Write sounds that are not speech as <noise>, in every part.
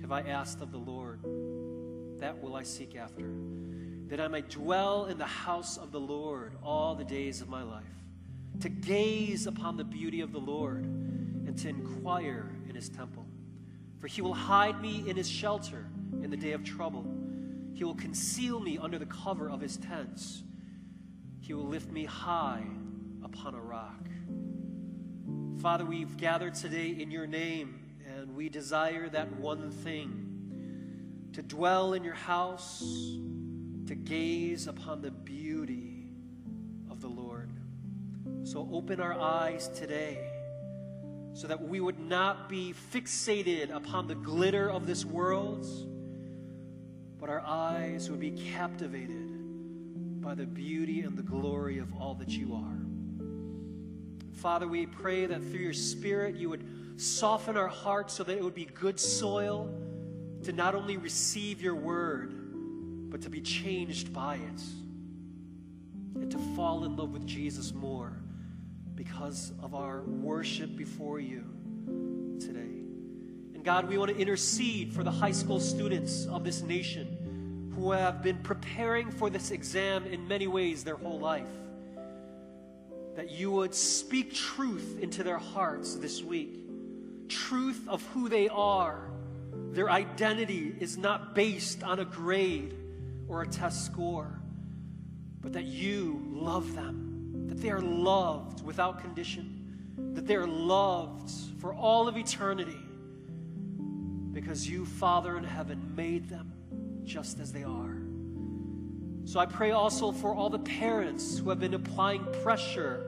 have I asked of the Lord, that will I seek after, that I may dwell in the house of the Lord all the days of my life, to gaze upon the beauty of the Lord and to inquire in his temple. For he will hide me in his shelter in the day of trouble. He will conceal me under the cover of his tents. He will lift me high upon a rock. Father, we've gathered today in your name we desire that one thing to dwell in your house, to gaze upon the beauty of the Lord. So open our eyes today so that we would not be fixated upon the glitter of this world, but our eyes would be captivated by the beauty and the glory of all that you are. Father, we pray that through your Spirit you would Soften our hearts so that it would be good soil to not only receive your word, but to be changed by it and to fall in love with Jesus more because of our worship before you today. And God, we want to intercede for the high school students of this nation who have been preparing for this exam in many ways their whole life. That you would speak truth into their hearts this week truth of who they are. Their identity is not based on a grade or a test score, but that you love them, that they are loved without condition, that they are loved for all of eternity because you, Father in heaven, made them just as they are. So I pray also for all the parents who have been applying pressure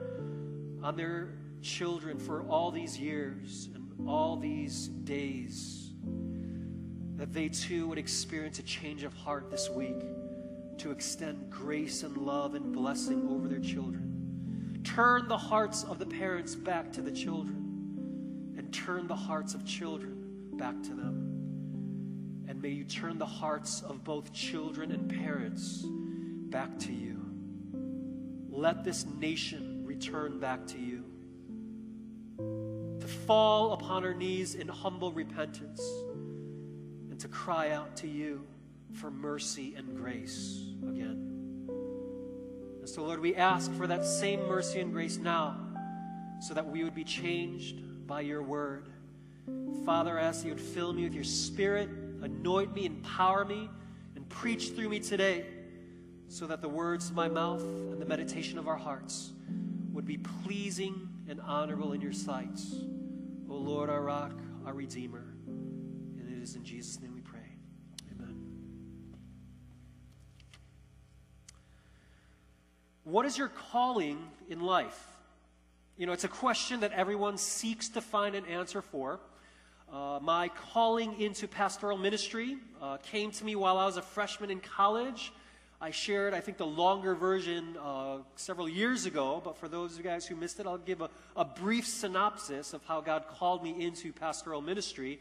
on their children for all these years all these days, that they too would experience a change of heart this week to extend grace and love and blessing over their children. Turn the hearts of the parents back to the children and turn the hearts of children back to them. And may you turn the hearts of both children and parents back to you. Let this nation return back to you fall upon our knees in humble repentance and to cry out to you for mercy and grace again. And so, Lord, we ask for that same mercy and grace now so that we would be changed by your word. Father, I ask that you would fill me with your spirit, anoint me, empower me, and preach through me today so that the words of my mouth and the meditation of our hearts would be pleasing and honorable in your sight. O Lord, our rock, our redeemer. And it is in Jesus' name we pray. Amen. What is your calling in life? You know, it's a question that everyone seeks to find an answer for. Uh, my calling into pastoral ministry uh, came to me while I was a freshman in college. I shared, I think, the longer version uh, several years ago, but for those of you guys who missed it, I'll give a, a brief synopsis of how God called me into pastoral ministry.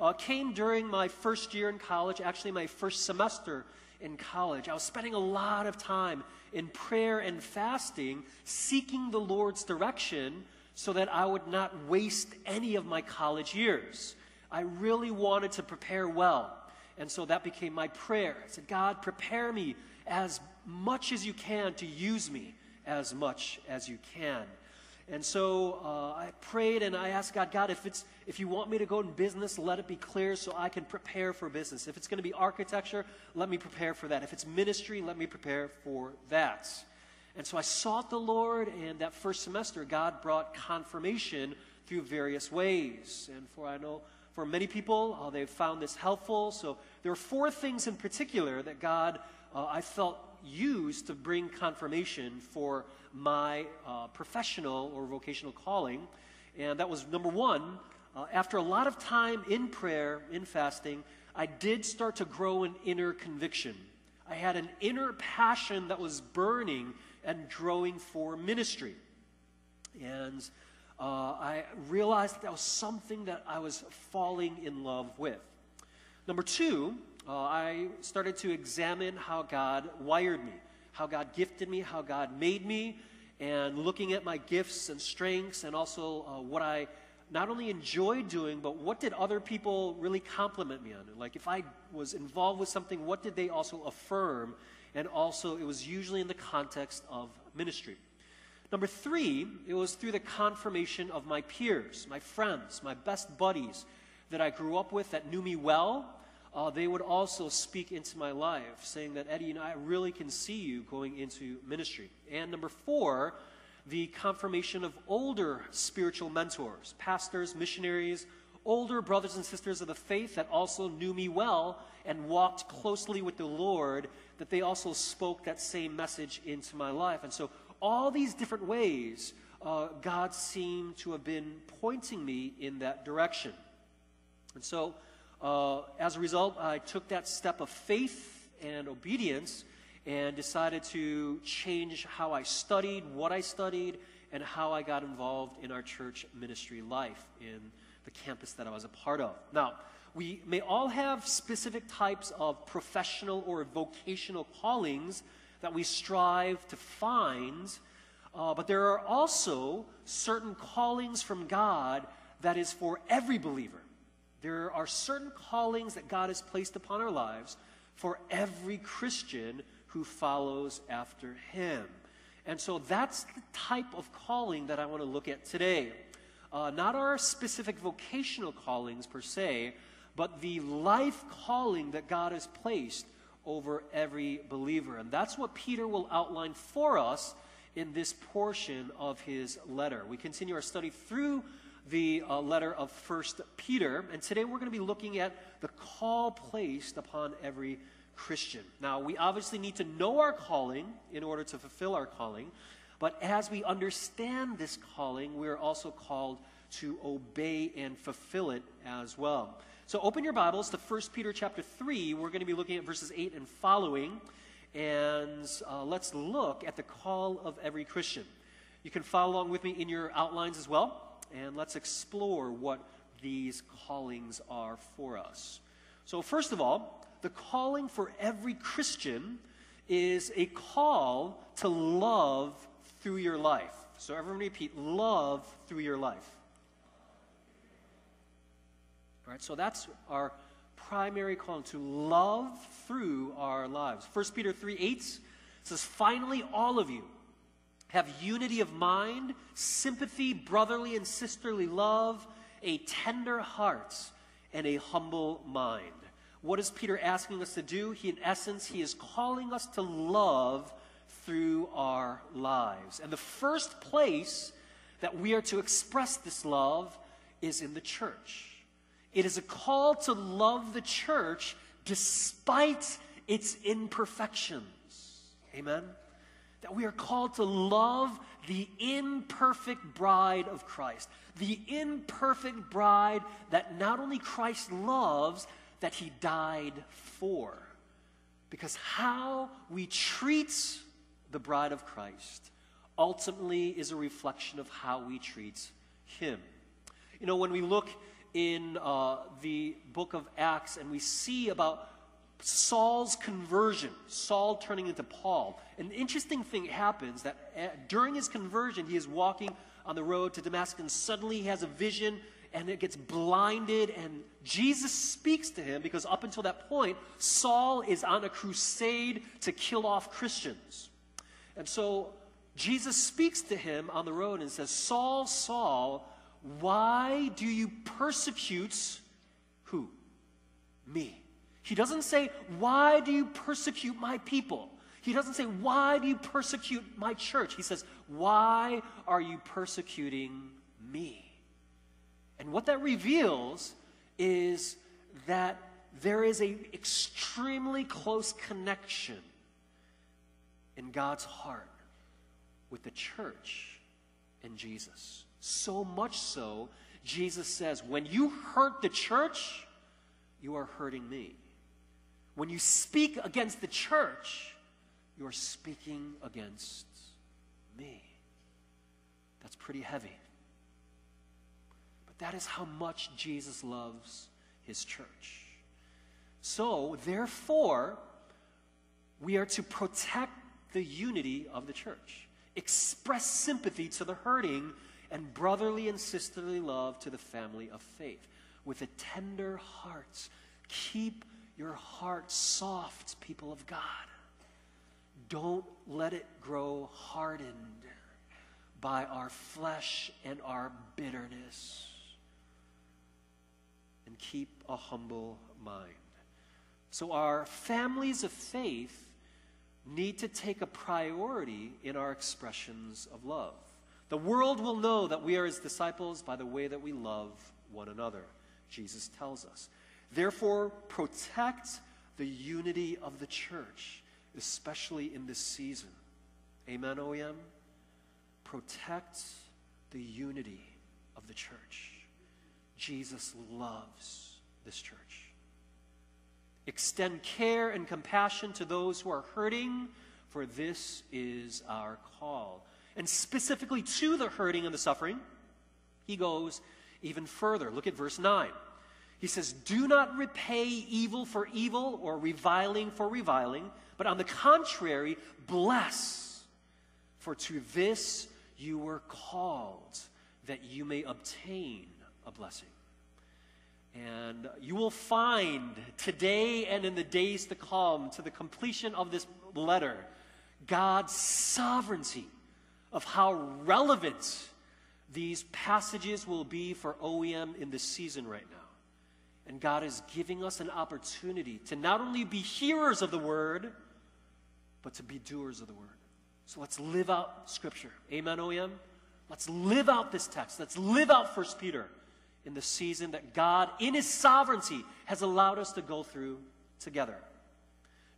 Uh, came during my first year in college, actually, my first semester in college. I was spending a lot of time in prayer and fasting, seeking the Lord's direction so that I would not waste any of my college years. I really wanted to prepare well. And so that became my prayer. I said, God, prepare me as much as you can to use me as much as you can. And so uh, I prayed and I asked God, God, if, it's, if you want me to go in business, let it be clear so I can prepare for business. If it's going to be architecture, let me prepare for that. If it's ministry, let me prepare for that. And so I sought the Lord, and that first semester, God brought confirmation through various ways. And for I know for many people, uh, they've found this helpful. So there are four things in particular that God uh, I felt used to bring confirmation for my uh, professional or vocational calling. And that was number one, uh, after a lot of time in prayer, in fasting, I did start to grow an inner conviction. I had an inner passion that was burning and growing for ministry. And uh, I realized that, that was something that I was falling in love with. Number two, uh, I started to examine how God wired me, how God gifted me, how God made me, and looking at my gifts and strengths and also uh, what I not only enjoyed doing, but what did other people really compliment me on? Like if I was involved with something, what did they also affirm? And also, it was usually in the context of ministry. Number three, it was through the confirmation of my peers, my friends, my best buddies that I grew up with that knew me well. Uh, they would also speak into my life, saying that, Eddie, you know, I really can see you going into ministry. And number four, the confirmation of older spiritual mentors, pastors, missionaries, older brothers and sisters of the faith that also knew me well and walked closely with the Lord, that they also spoke that same message into my life. And so, all these different ways, uh, God seemed to have been pointing me in that direction. And so, uh, as a result, I took that step of faith and obedience and decided to change how I studied, what I studied, and how I got involved in our church ministry life in the campus that I was a part of. Now, we may all have specific types of professional or vocational callings that we strive to find, uh, but there are also certain callings from God that is for every believer. There are certain callings that God has placed upon our lives for every Christian who follows after him. And so that's the type of calling that I want to look at today. Uh, not our specific vocational callings per se, but the life calling that God has placed over every believer. And that's what Peter will outline for us in this portion of his letter. We continue our study through the uh, letter of First Peter, and today we're going to be looking at the call placed upon every Christian. Now, we obviously need to know our calling in order to fulfill our calling, but as we understand this calling, we're also called to obey and fulfill it as well. So open your Bibles to 1 Peter chapter 3. We're going to be looking at verses 8 and following, and uh, let's look at the call of every Christian. You can follow along with me in your outlines as well, and let's explore what these callings are for us. So, first of all, the calling for every Christian is a call to love through your life. So everyone repeat love through your life. All right, so that's our primary calling to love through our lives. 1 Peter 3 8 says, Finally, all of you have unity of mind, sympathy, brotherly and sisterly love, a tender heart, and a humble mind. What is Peter asking us to do? He, in essence, he is calling us to love through our lives. And the first place that we are to express this love is in the church. It is a call to love the church despite its imperfections. Amen? That we are called to love the imperfect bride of Christ. The imperfect bride that not only Christ loves, that he died for. Because how we treat the bride of Christ ultimately is a reflection of how we treat him. You know, when we look in uh, the book of Acts and we see about Saul's conversion, Saul turning into Paul, an interesting thing happens that uh, during his conversion, he is walking on the road to Damascus, and suddenly he has a vision and it gets blinded and Jesus speaks to him because up until that point Saul is on a crusade to kill off Christians. And so Jesus speaks to him on the road and says, "Saul, Saul, why do you persecute who? Me." He doesn't say, "Why do you persecute my people?" He doesn't say, Why do you persecute my church? He says, Why are you persecuting me? And what that reveals is that there is an extremely close connection in God's heart with the church and Jesus. So much so, Jesus says, when you hurt the church, you are hurting me. When you speak against the church, you are speaking against me. That's pretty heavy. But that is how much Jesus loves his church. So, therefore, we are to protect the unity of the church, express sympathy to the hurting, and brotherly and sisterly love to the family of faith. With a tender heart, keep your heart soft, people of God. Don't let it grow hardened by our flesh and our bitterness. And keep a humble mind. So, our families of faith need to take a priority in our expressions of love. The world will know that we are his disciples by the way that we love one another, Jesus tells us. Therefore, protect the unity of the church, especially in this season. Amen, OEM? Protect the unity of the church. Jesus loves this church. Extend care and compassion to those who are hurting, for this is our call. And specifically to the hurting and the suffering, he goes even further. Look at verse 9. He says, Do not repay evil for evil or reviling for reviling, but on the contrary, bless. For to this you were called, that you may obtain a blessing. And you will find today and in the days to come, to the completion of this letter, God's sovereignty of how relevant these passages will be for OEM in this season right now. And God is giving us an opportunity to not only be hearers of the word, but to be doers of the word. So let's live out Scripture. Amen, OEM? Let's live out this text. Let's live out First Peter in the season that God, in His sovereignty, has allowed us to go through together.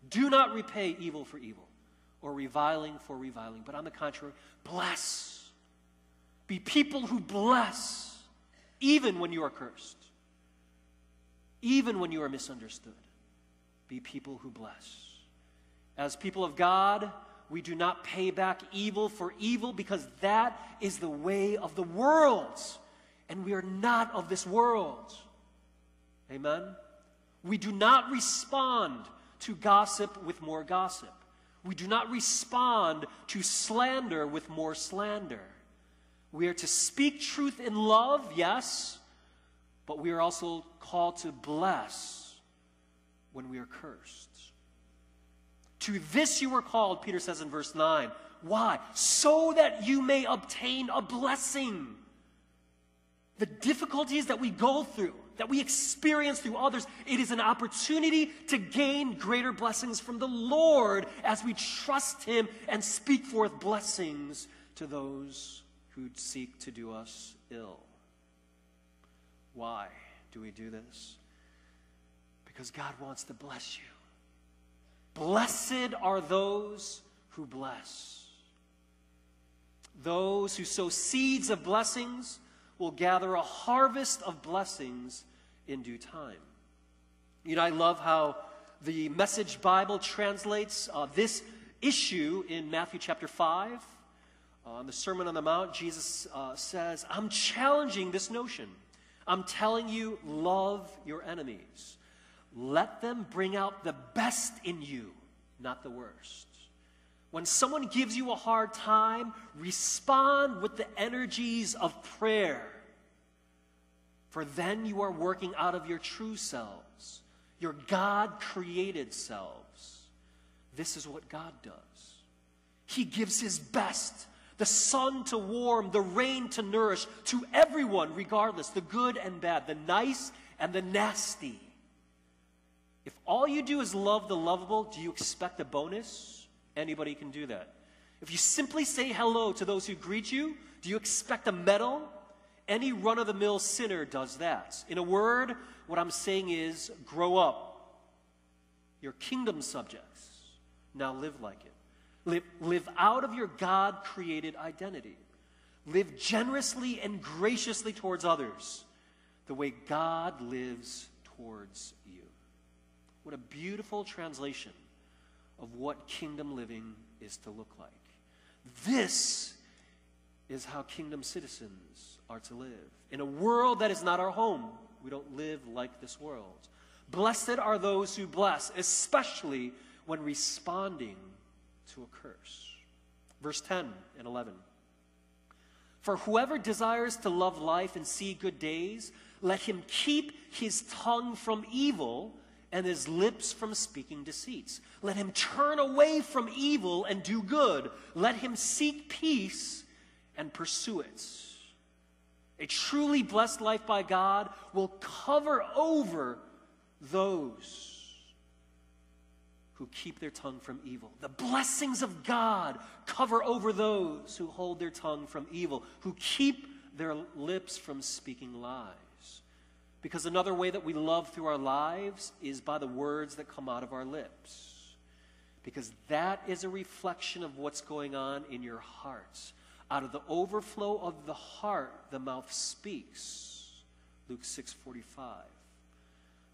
Do not repay evil for evil or reviling for reviling, but on the contrary, bless. Be people who bless, even when you are cursed, even when you are misunderstood. Be people who bless. As people of God, we do not pay back evil for evil because that is the way of the world and we are not of this world. Amen? We do not respond to gossip with more gossip. We do not respond to slander with more slander. We are to speak truth in love, yes, but we are also called to bless when we are cursed. To this you were called, Peter says in verse 9. Why? So that you may obtain a blessing the difficulties that we go through, that we experience through others, it is an opportunity to gain greater blessings from the Lord as we trust Him and speak forth blessings to those who seek to do us ill. Why do we do this? Because God wants to bless you. Blessed are those who bless. Those who sow seeds of blessings will gather a harvest of blessings in due time. You know, I love how the Message Bible translates uh, this issue in Matthew chapter 5. Uh, on the Sermon on the Mount, Jesus uh, says, I'm challenging this notion. I'm telling you, love your enemies. Let them bring out the best in you, not the worst. When someone gives you a hard time, respond with the energies of prayer. For then you are working out of your true selves, your God created selves. This is what God does. He gives His best the sun to warm, the rain to nourish, to everyone, regardless, the good and bad, the nice and the nasty. If all you do is love the lovable, do you expect a bonus? Anybody can do that. If you simply say hello to those who greet you, do you expect a medal? Any run of the mill sinner does that. In a word, what I'm saying is grow up. You're kingdom subjects. Now live like it. Live, live out of your God created identity. Live generously and graciously towards others the way God lives towards you. What a beautiful translation of what kingdom living is to look like. This is how kingdom citizens are to live. In a world that is not our home, we don't live like this world. Blessed are those who bless, especially when responding to a curse. Verse 10 and 11. For whoever desires to love life and see good days, let him keep his tongue from evil and his lips from speaking deceits. Let him turn away from evil and do good. Let him seek peace and pursue it. A truly blessed life by God will cover over those who keep their tongue from evil. The blessings of God cover over those who hold their tongue from evil, who keep their lips from speaking lies. Because another way that we love through our lives is by the words that come out of our lips. Because that is a reflection of what's going on in your hearts. Out of the overflow of the heart, the mouth speaks. Luke 6:45.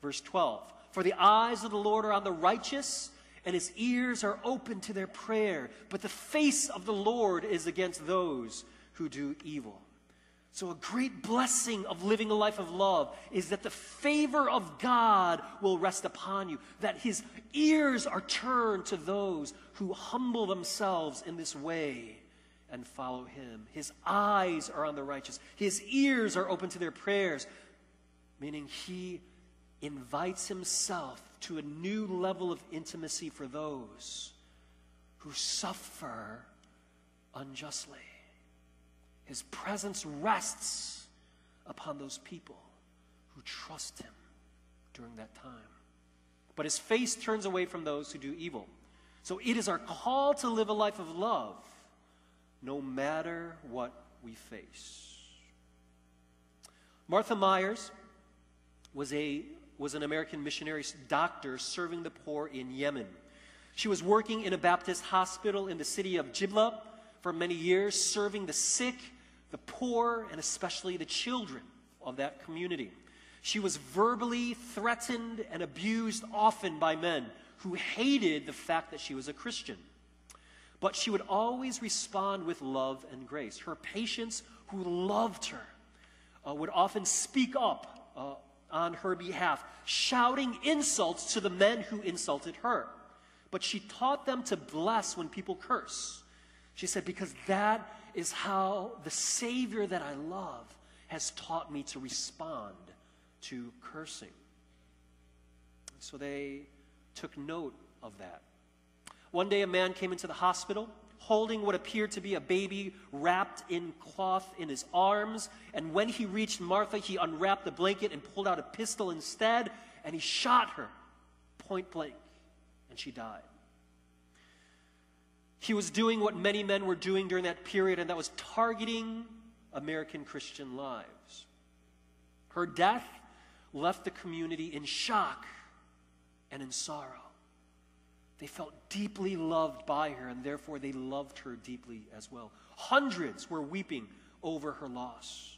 Verse 12. For the eyes of the Lord are on the righteous, and his ears are open to their prayer, but the face of the Lord is against those who do evil. So, a great blessing of living a life of love is that the favor of God will rest upon you, that His ears are turned to those who humble themselves in this way and follow Him. His eyes are on the righteous, His ears are open to their prayers, meaning He invites Himself to a new level of intimacy for those who suffer unjustly. His presence rests upon those people who trust him during that time. But his face turns away from those who do evil. So it is our call to live a life of love no matter what we face. Martha Myers was, a, was an American missionary doctor serving the poor in Yemen. She was working in a Baptist hospital in the city of Jibla for many years, serving the sick the poor, and especially the children of that community. She was verbally threatened and abused often by men who hated the fact that she was a Christian. But she would always respond with love and grace. Her patients, who loved her, uh, would often speak up uh, on her behalf, shouting insults to the men who insulted her. But she taught them to bless when people curse. She said, because that is how the Savior that I love has taught me to respond to cursing. So they took note of that. One day, a man came into the hospital holding what appeared to be a baby wrapped in cloth in his arms. And when he reached Martha, he unwrapped the blanket and pulled out a pistol instead, and he shot her point blank, and she died. He was doing what many men were doing during that period, and that was targeting American Christian lives. Her death left the community in shock and in sorrow. They felt deeply loved by her, and therefore they loved her deeply as well. Hundreds were weeping over her loss.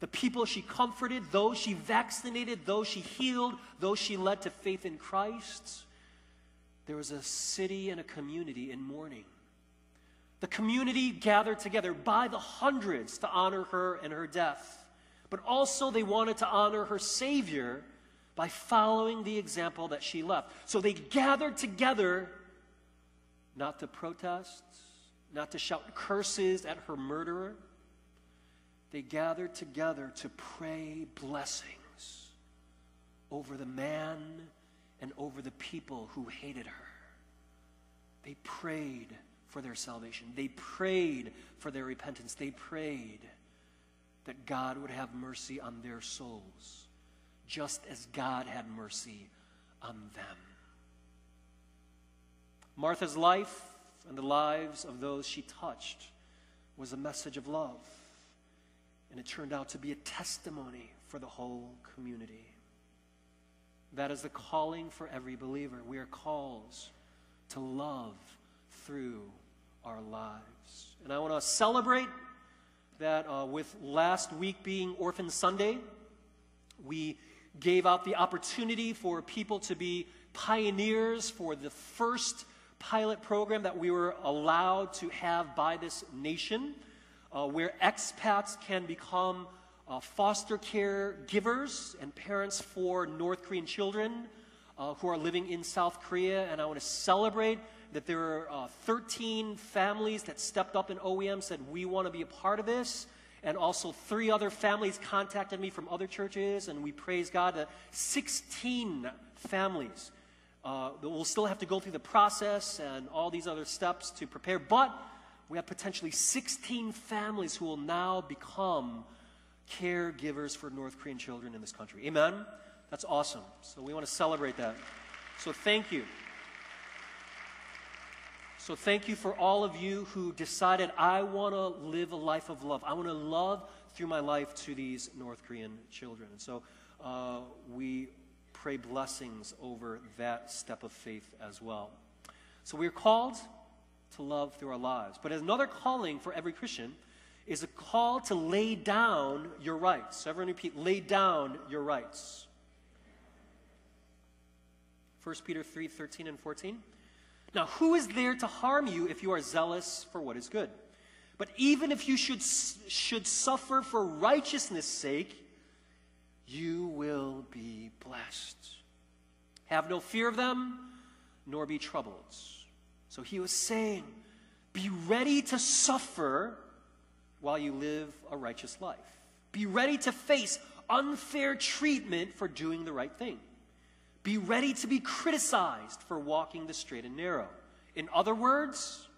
The people she comforted, those she vaccinated, those she healed, those she led to faith in Christ, there was a city and a community in mourning. The community gathered together by the hundreds to honor her and her death. But also, they wanted to honor her Savior by following the example that she left. So they gathered together not to protest, not to shout curses at her murderer. They gathered together to pray blessings over the man and over the people who hated her. They prayed for their salvation. They prayed for their repentance. They prayed that God would have mercy on their souls, just as God had mercy on them. Martha's life and the lives of those she touched was a message of love, and it turned out to be a testimony for the whole community. That is the calling for every believer. We are called to love through our lives. And I want to celebrate that uh, with last week being Orphan Sunday, we gave out the opportunity for people to be pioneers for the first pilot program that we were allowed to have by this nation, uh, where expats can become uh, foster care givers and parents for North Korean children uh, who are living in South Korea. And I want to celebrate that there are uh, 13 families that stepped up in OEM, said, We want to be a part of this. And also, three other families contacted me from other churches, and we praise God that 16 families uh, we'll still have to go through the process and all these other steps to prepare, but we have potentially 16 families who will now become caregivers for North Korean children in this country. Amen? That's awesome. So we want to celebrate that. So thank you. So thank you for all of you who decided, I want to live a life of love. I want to love through my life to these North Korean children. And so uh, we pray blessings over that step of faith as well. So we're called to love through our lives. But another calling for every Christian is a call to lay down your rights. Everyone repeat, lay down your rights. 1 Peter 3 13 and 14. Now, who is there to harm you if you are zealous for what is good? But even if you should, should suffer for righteousness' sake, you will be blessed. Have no fear of them, nor be troubled. So he was saying, be ready to suffer while you live a righteous life. Be ready to face unfair treatment for doing the right thing. Be ready to be criticized for walking the straight and narrow. In other words,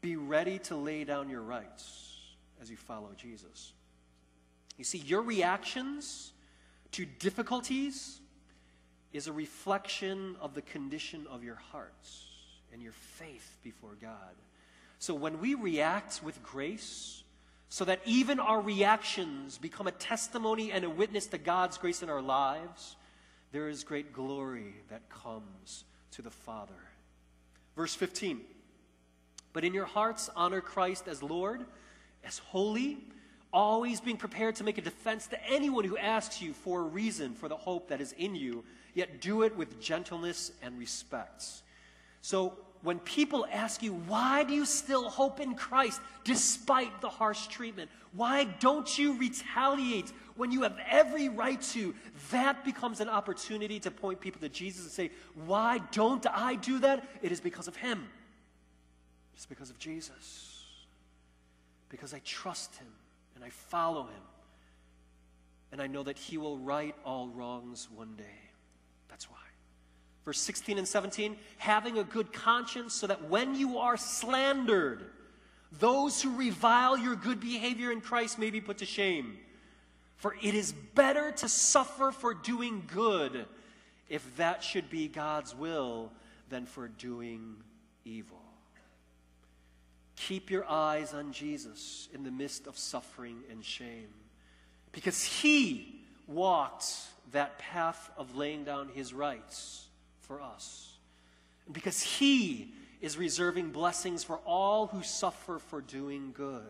be ready to lay down your rights as you follow Jesus. You see, your reactions to difficulties is a reflection of the condition of your hearts and your faith before God. So when we react with grace, so that even our reactions become a testimony and a witness to God's grace in our lives, there is great glory that comes to the Father. Verse 15 But in your hearts, honor Christ as Lord, as holy always being prepared to make a defense to anyone who asks you for a reason for the hope that is in you, yet do it with gentleness and respect. So, when people ask you, why do you still hope in Christ despite the harsh treatment? Why don't you retaliate when you have every right to? That becomes an opportunity to point people to Jesus and say, why don't I do that? It is because of Him. It's because of Jesus. Because I trust Him and I follow him. And I know that he will right all wrongs one day. That's why. Verse 16 and 17 having a good conscience so that when you are slandered, those who revile your good behavior in Christ may be put to shame. For it is better to suffer for doing good, if that should be God's will, than for doing evil. Keep your eyes on Jesus in the midst of suffering and shame. Because he walked that path of laying down his rights for us. And because he is reserving blessings for all who suffer for doing good.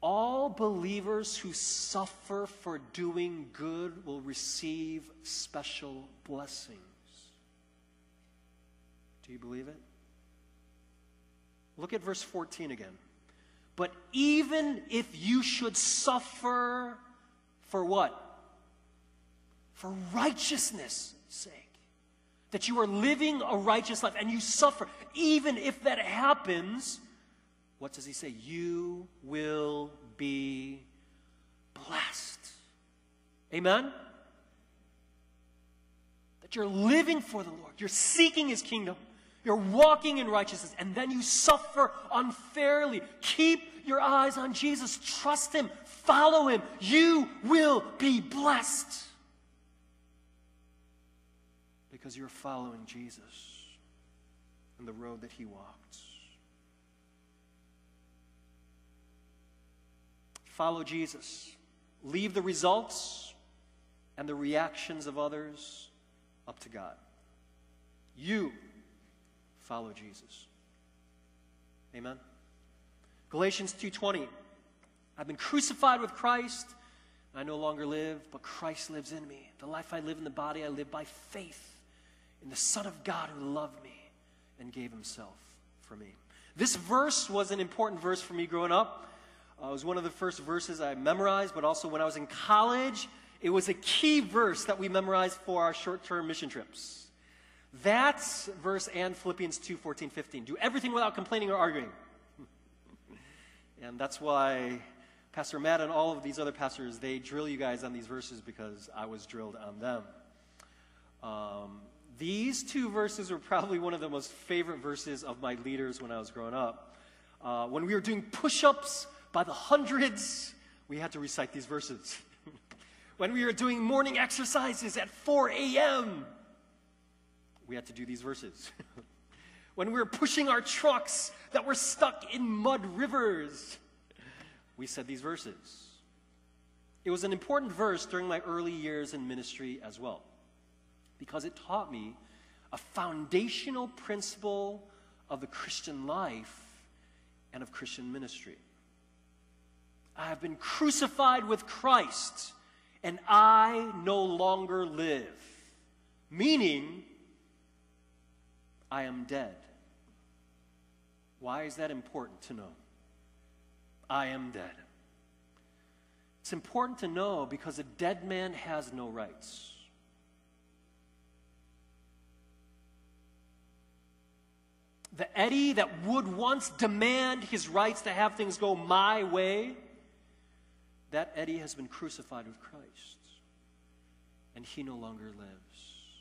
All believers who suffer for doing good will receive special blessings. Do you believe it? Look at verse 14 again. But even if you should suffer for what? For righteousness' sake. That you are living a righteous life and you suffer. Even if that happens, what does he say? You will be blessed. Amen? That you're living for the Lord, you're seeking his kingdom. You're walking in righteousness, and then you suffer unfairly. Keep your eyes on Jesus. Trust Him. Follow Him. You will be blessed. Because you're following Jesus and the road that He walked. Follow Jesus. Leave the results and the reactions of others up to God. You follow Jesus. Amen. Galatians 2:20 I've been crucified with Christ. I no longer live, but Christ lives in me. The life I live in the body, I live by faith in the Son of God who loved me and gave himself for me. This verse was an important verse for me growing up. Uh, it was one of the first verses I memorized, but also when I was in college, it was a key verse that we memorized for our short term mission trips. That's verse and Philippians 2 14, 15. Do everything without complaining or arguing. <laughs> and that's why Pastor Matt and all of these other pastors, they drill you guys on these verses because I was drilled on them. Um, these two verses were probably one of the most favorite verses of my leaders when I was growing up. Uh, when we were doing push ups by the hundreds, we had to recite these verses. <laughs> when we were doing morning exercises at 4 a.m., we had to do these verses. <laughs> when we were pushing our trucks that were stuck in mud rivers, we said these verses. It was an important verse during my early years in ministry as well because it taught me a foundational principle of the Christian life and of Christian ministry. I have been crucified with Christ, and I no longer live, meaning I am dead. Why is that important to know? I am dead. It's important to know because a dead man has no rights. The Eddie that would once demand his rights to have things go my way, that Eddie has been crucified with Christ. And he no longer lives,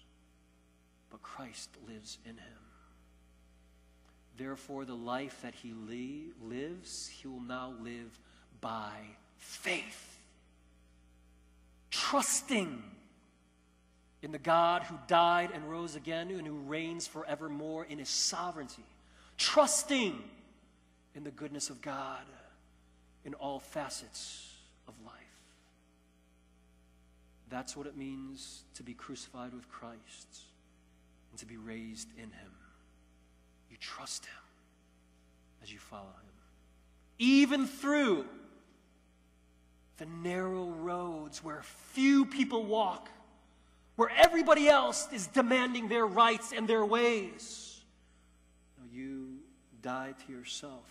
but Christ lives in him. Therefore, the life that he lives, he will now live by faith, trusting in the God who died and rose again and who reigns forevermore in his sovereignty, trusting in the goodness of God in all facets of life. That's what it means to be crucified with Christ and to be raised in him. You trust him as you follow him. Even through the narrow roads where few people walk where everybody else is demanding their rights and their ways. No, you die to yourself.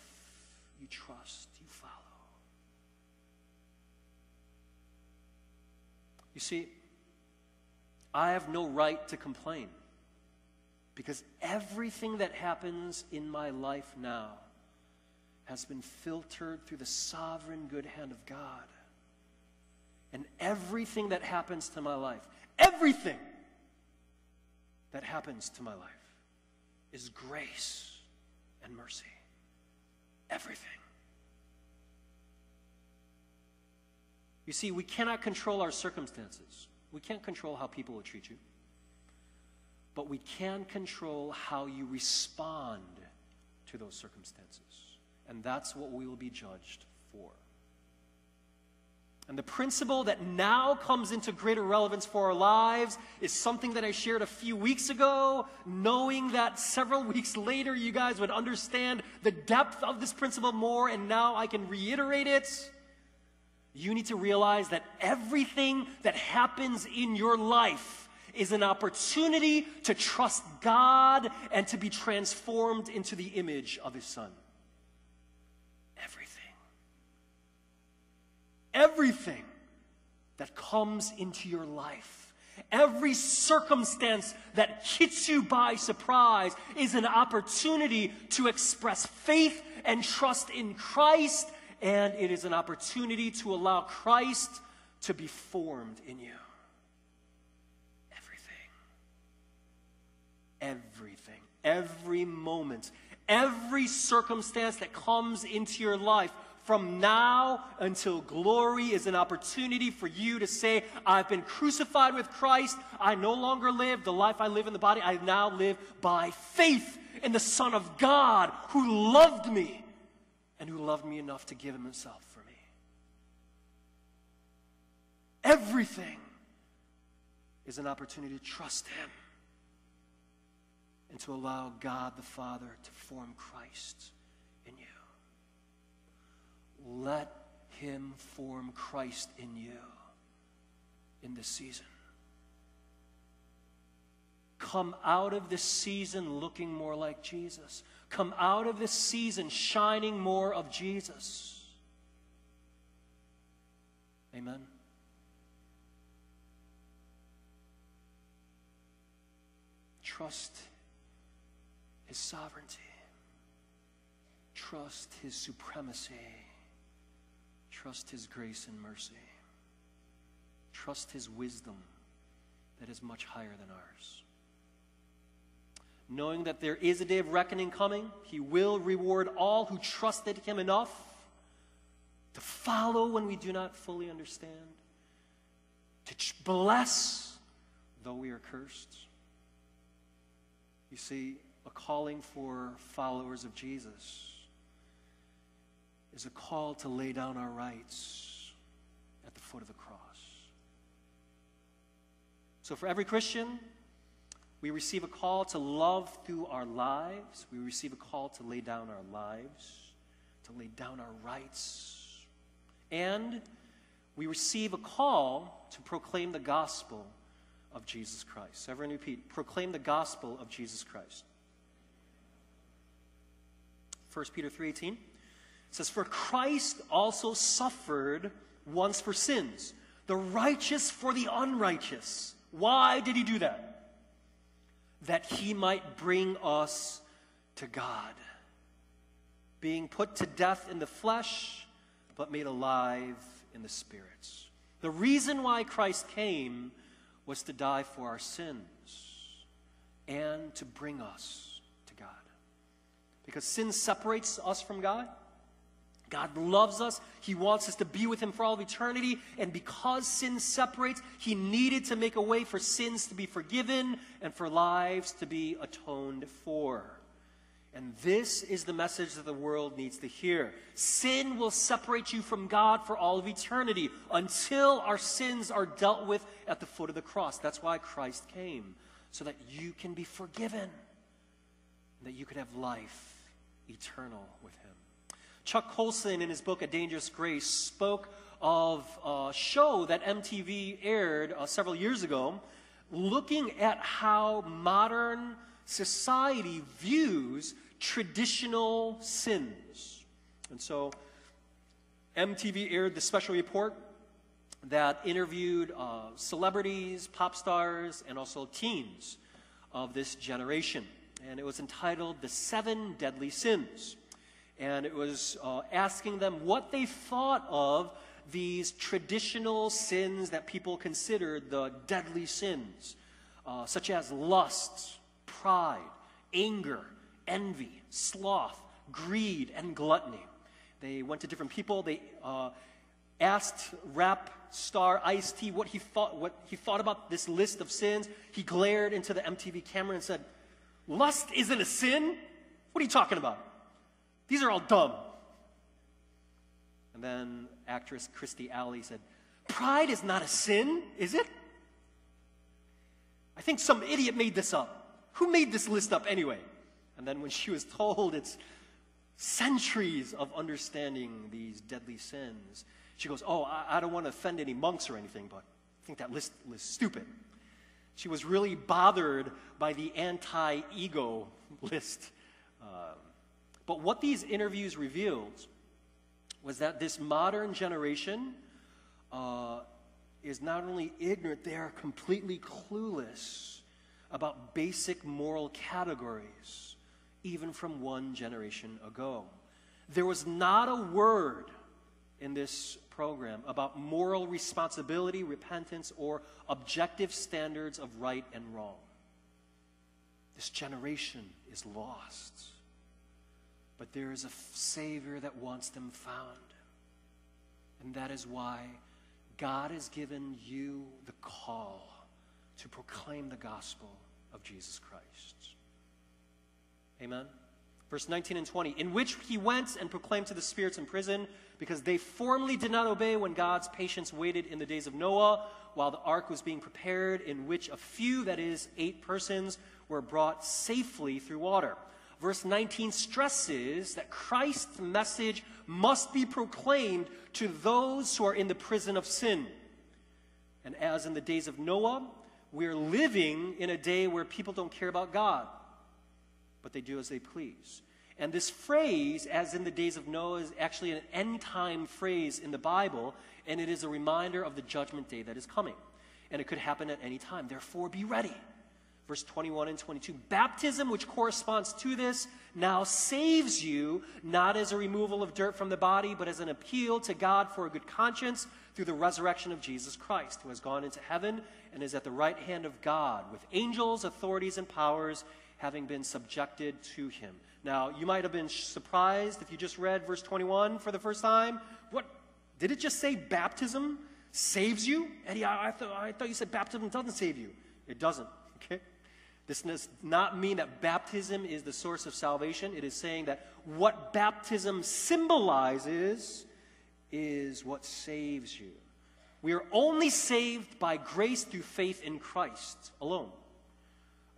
You trust. You follow. You see, I have no right to complain because everything that happens in my life now has been filtered through the sovereign good hand of God. And everything that happens to my life, Everything that happens to my life is grace and mercy. Everything. You see, we cannot control our circumstances. We can't control how people will treat you. But we can control how you respond to those circumstances. And that's what we will be judged for. And the principle that now comes into greater relevance for our lives is something that I shared a few weeks ago, knowing that several <laughs> weeks later you guys would understand the depth of this principle more, and now I can reiterate it. You need to realize that everything that happens in your life is an opportunity to trust God and to be transformed into the image of His Son. Everything that comes into your life. Every circumstance that hits you by surprise is an opportunity to express faith and trust in Christ, and it is an opportunity to allow Christ to be formed in you. Everything. Everything. Every moment. Every circumstance that comes into your life from now until glory is an opportunity for you to say, I've been crucified with Christ. I no longer live the life I live in the body. I now live by faith in the Son of God who loved me and who loved me enough to give himself for me. Everything is an opportunity to trust him and to allow God the Father to form Christ let him form Christ in you. in this season. Come out of this season looking more like Jesus. Come out of this season shining more of Jesus. Amen. Trust his sovereignty. Trust his supremacy. Trust his grace and mercy. Trust his wisdom that is much higher than ours. Knowing that there is a day of reckoning coming, he will reward all who trusted him enough to follow when we do not fully understand, to bless though we are cursed. You see, a calling for followers of Jesus is a call to lay down our rights at the foot of the cross. So, for every Christian, we receive a call to love through our lives. We receive a call to lay down our lives, to lay down our rights. And we receive a call to proclaim the gospel of Jesus Christ. Everyone repeat proclaim the gospel of Jesus Christ. 1 Peter 3:18 says for Christ also suffered once for sins, the righteous for the unrighteous. Why did he do that? That he might bring us to God. Being put to death in the flesh, but made alive in the spirits. The reason why Christ came was to die for our sins and to bring us to God. Because sin separates us from God. God loves us. He wants us to be with Him for all of eternity. And because sin separates, He needed to make a way for sins to be forgiven and for lives to be atoned for. And this is the message that the world needs to hear. Sin will separate you from God for all of eternity until our sins are dealt with at the foot of the cross. That's why Christ came, so that you can be forgiven, that you could have life eternal with Him. Chuck Colson, in his book A Dangerous Grace, spoke of a show that MTV aired uh, several years ago looking at how modern society views traditional sins. And so MTV aired the special report that interviewed uh, celebrities, pop stars, and also teens of this generation. And it was entitled The Seven Deadly Sins. And it was uh, asking them what they thought of these traditional sins that people considered the deadly sins, uh, such as lust, pride, anger, envy, sloth, greed, and gluttony. They went to different people. They uh, asked rap star Ice T what he thought what he thought about this list of sins. He glared into the MTV camera and said, "Lust isn't a sin. What are you talking about? These are all dumb." And then actress Kirstie Alley said, "Pride is not a sin, is it?" I think some idiot made this up. Who made this list up anyway? And then when she was told it's centuries of understanding these deadly sins, she goes, Oh, I, I don't want to offend any monks or anything, but I think that list is stupid. She was really bothered by the anti ego list. Uh, but what these interviews revealed was that this modern generation uh, is not only ignorant, they are completely clueless about basic moral categories even from one generation ago. There was not a word in this program about moral responsibility, repentance, or objective standards of right and wrong. This generation is lost. But there is a Savior that wants them found. And that is why God has given you the call to proclaim the gospel of Jesus Christ. Amen. Verse 19 and 20, in which he went and proclaimed to the spirits in prison, because they formerly did not obey when God's patience waited in the days of Noah, while the ark was being prepared, in which a few, that is, eight persons, were brought safely through water. Verse 19 stresses that Christ's message must be proclaimed to those who are in the prison of sin. And as in the days of Noah, we're living in a day where people don't care about God, but they do as they please. And this phrase, as in the days of Noah, is actually an end time phrase in the Bible, and it is a reminder of the judgment day that is coming. And it could happen at any time. Therefore, be ready. Verse 21 and 22. Baptism, which corresponds to this, now saves you, not as a removal of dirt from the body, but as an appeal to God for a good conscience through the resurrection of Jesus Christ, who has gone into heaven and is at the right hand of God, with angels, authorities, and powers having been subjected to him. Now, you might have been surprised if you just read verse 21 for the first time. What? Did it just say baptism saves you? Eddie, I, th- I thought you said baptism doesn't save you. It doesn't? This does not mean that baptism is the source of salvation. It is saying that what baptism symbolizes is what saves you. We are only saved by grace through faith in Christ alone.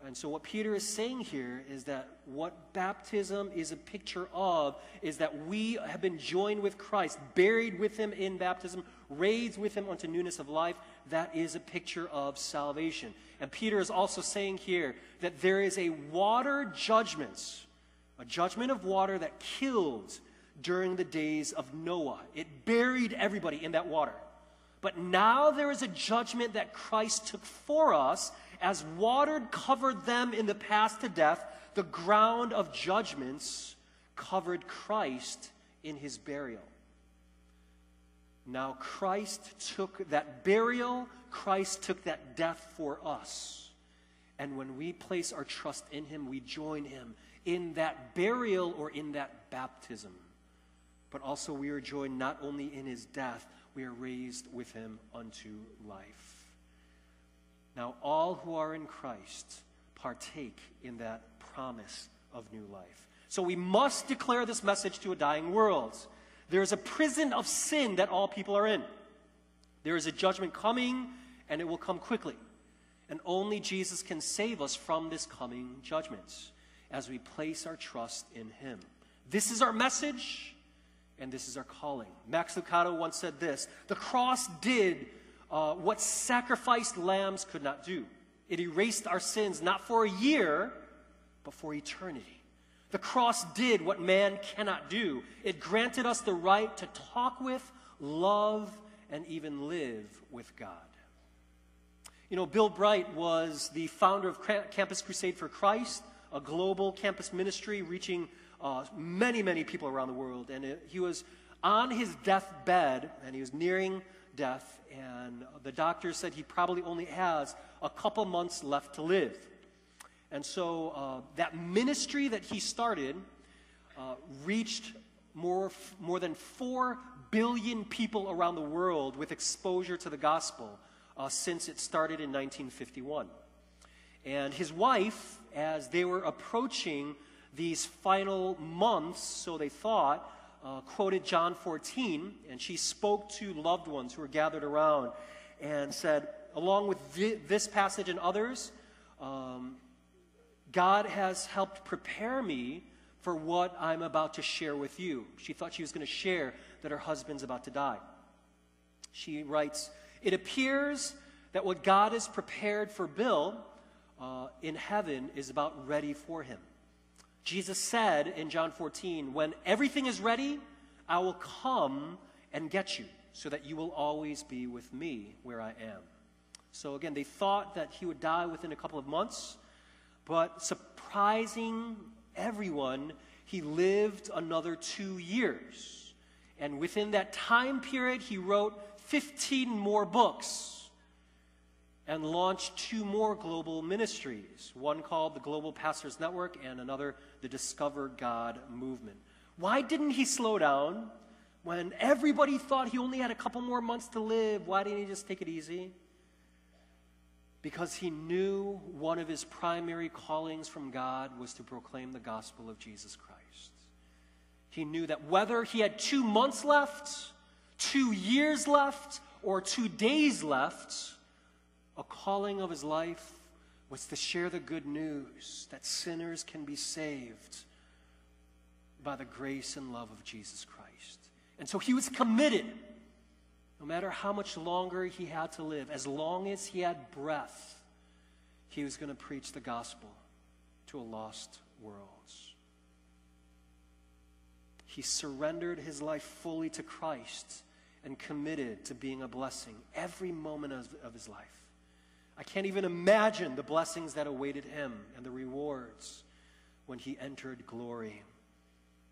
And so, what Peter is saying here is that what baptism is a picture of is that we have been joined with Christ, buried with him in baptism, raised with him unto newness of life. That is a picture of salvation. And Peter is also saying here that there is a water judgment, a judgment of water that killed during the days of Noah. It buried everybody in that water. But now there is a judgment that Christ took for us as water covered them in the past to death, the ground of judgments covered Christ in his burial. Now, Christ took that burial, Christ took that death for us. And when we place our trust in him, we join him in that burial or in that baptism. But also, we are joined not only in his death, we are raised with him unto life. Now, all who are in Christ partake in that promise of new life. So we must declare this message to a dying world. There is a prison of sin that all people are in. There is a judgment coming, and it will come quickly. And only Jesus can save us from this coming judgment as we place our trust in Him. This is our message, and this is our calling. Max Lucado once said this The cross did uh, what sacrificed lambs could not do. It erased our sins not for a year, but for eternity. The cross did what man cannot do. It granted us the right to talk with, love, and even live with God. You know, Bill Bright was the founder of Campus Crusade for Christ, a global campus ministry reaching uh, many, many people around the world. And it, he was on his deathbed, and he was nearing death, and the doctor said he probably only has a couple months left to live. And so uh, that ministry that he started uh, reached more, more than 4 billion people around the world with exposure to the gospel uh, since it started in 1951. And his wife, as they were approaching these final months, so they thought, uh, quoted John 14, and she spoke to loved ones who were gathered around and said, along with this passage and others, um, God has helped prepare me for what I'm about to share with you. She thought she was going to share that her husband's about to die. She writes, It appears that what God has prepared for Bill uh, in heaven is about ready for him. Jesus said in John 14, When everything is ready, I will come and get you, so that you will always be with me where I am. So again, they thought that he would die within a couple of months, but surprising everyone, he lived another two years. And within that time period, he wrote 15 more books and launched two more global ministries one called the Global Pastors Network and another, the Discover God Movement. Why didn't he slow down? When everybody thought he only had a couple more months to live, why didn't he just take it easy? Because he knew one of his primary callings from God was to proclaim the gospel of Jesus Christ. He knew that whether he had two months left, two years left, or two days left, a calling of his life was to share the good news that sinners can be saved by the grace and love of Jesus Christ. And so he was committed matter how much longer he had to live, as long as he had breath, he was going to preach the gospel to a lost world. He surrendered his life fully to Christ and committed to being a blessing every moment of, of his life. I can't even imagine the blessings that awaited him and the rewards when he entered glory.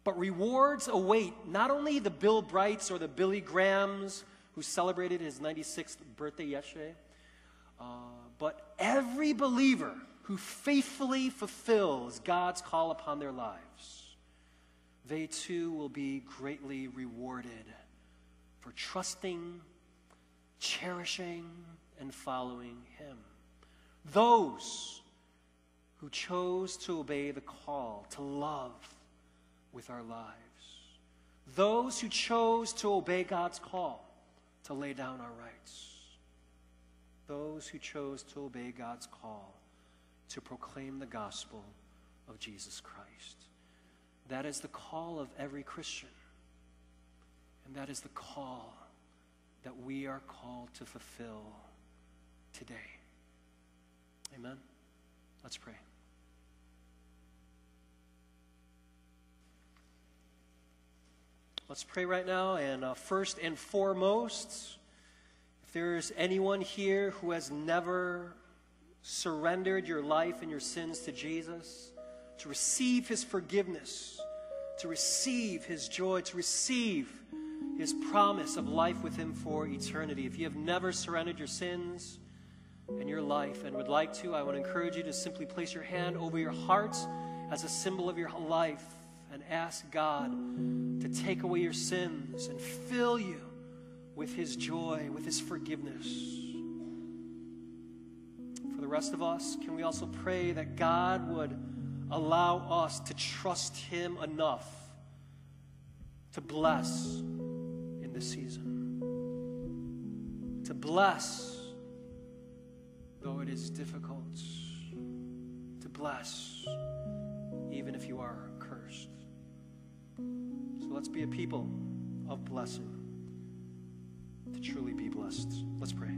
But rewards await not only the Bill Brights or the Billy Grahams who celebrated his 96th birthday yesterday, uh, but every believer who faithfully fulfills God's call upon their lives. They too will be greatly rewarded for trusting, cherishing, and following Him. Those who chose to obey the call to love with our lives. Those who chose to obey God's call to lay down our rights. Those who chose to obey God's call to proclaim the gospel of Jesus Christ. That is the call of every Christian. And that is the call that we are called to fulfill today. Amen. Let's pray. Let's pray right now. And uh, first and foremost, if there's anyone here who has never surrendered your life and your sins to Jesus, to receive his forgiveness, to receive his joy, to receive his promise of life with him for eternity. If you have never surrendered your sins and your life and would like to, I would encourage you to simply place your hand over your heart as a symbol of your life and ask God to take away your sins and fill you with his joy, with his forgiveness. For the rest of us, can we also pray that God would allow us to trust Him enough to bless in this season. To bless, though it is difficult. To bless, even if you are. So let's be a people of blessing to truly be blessed. Let's pray.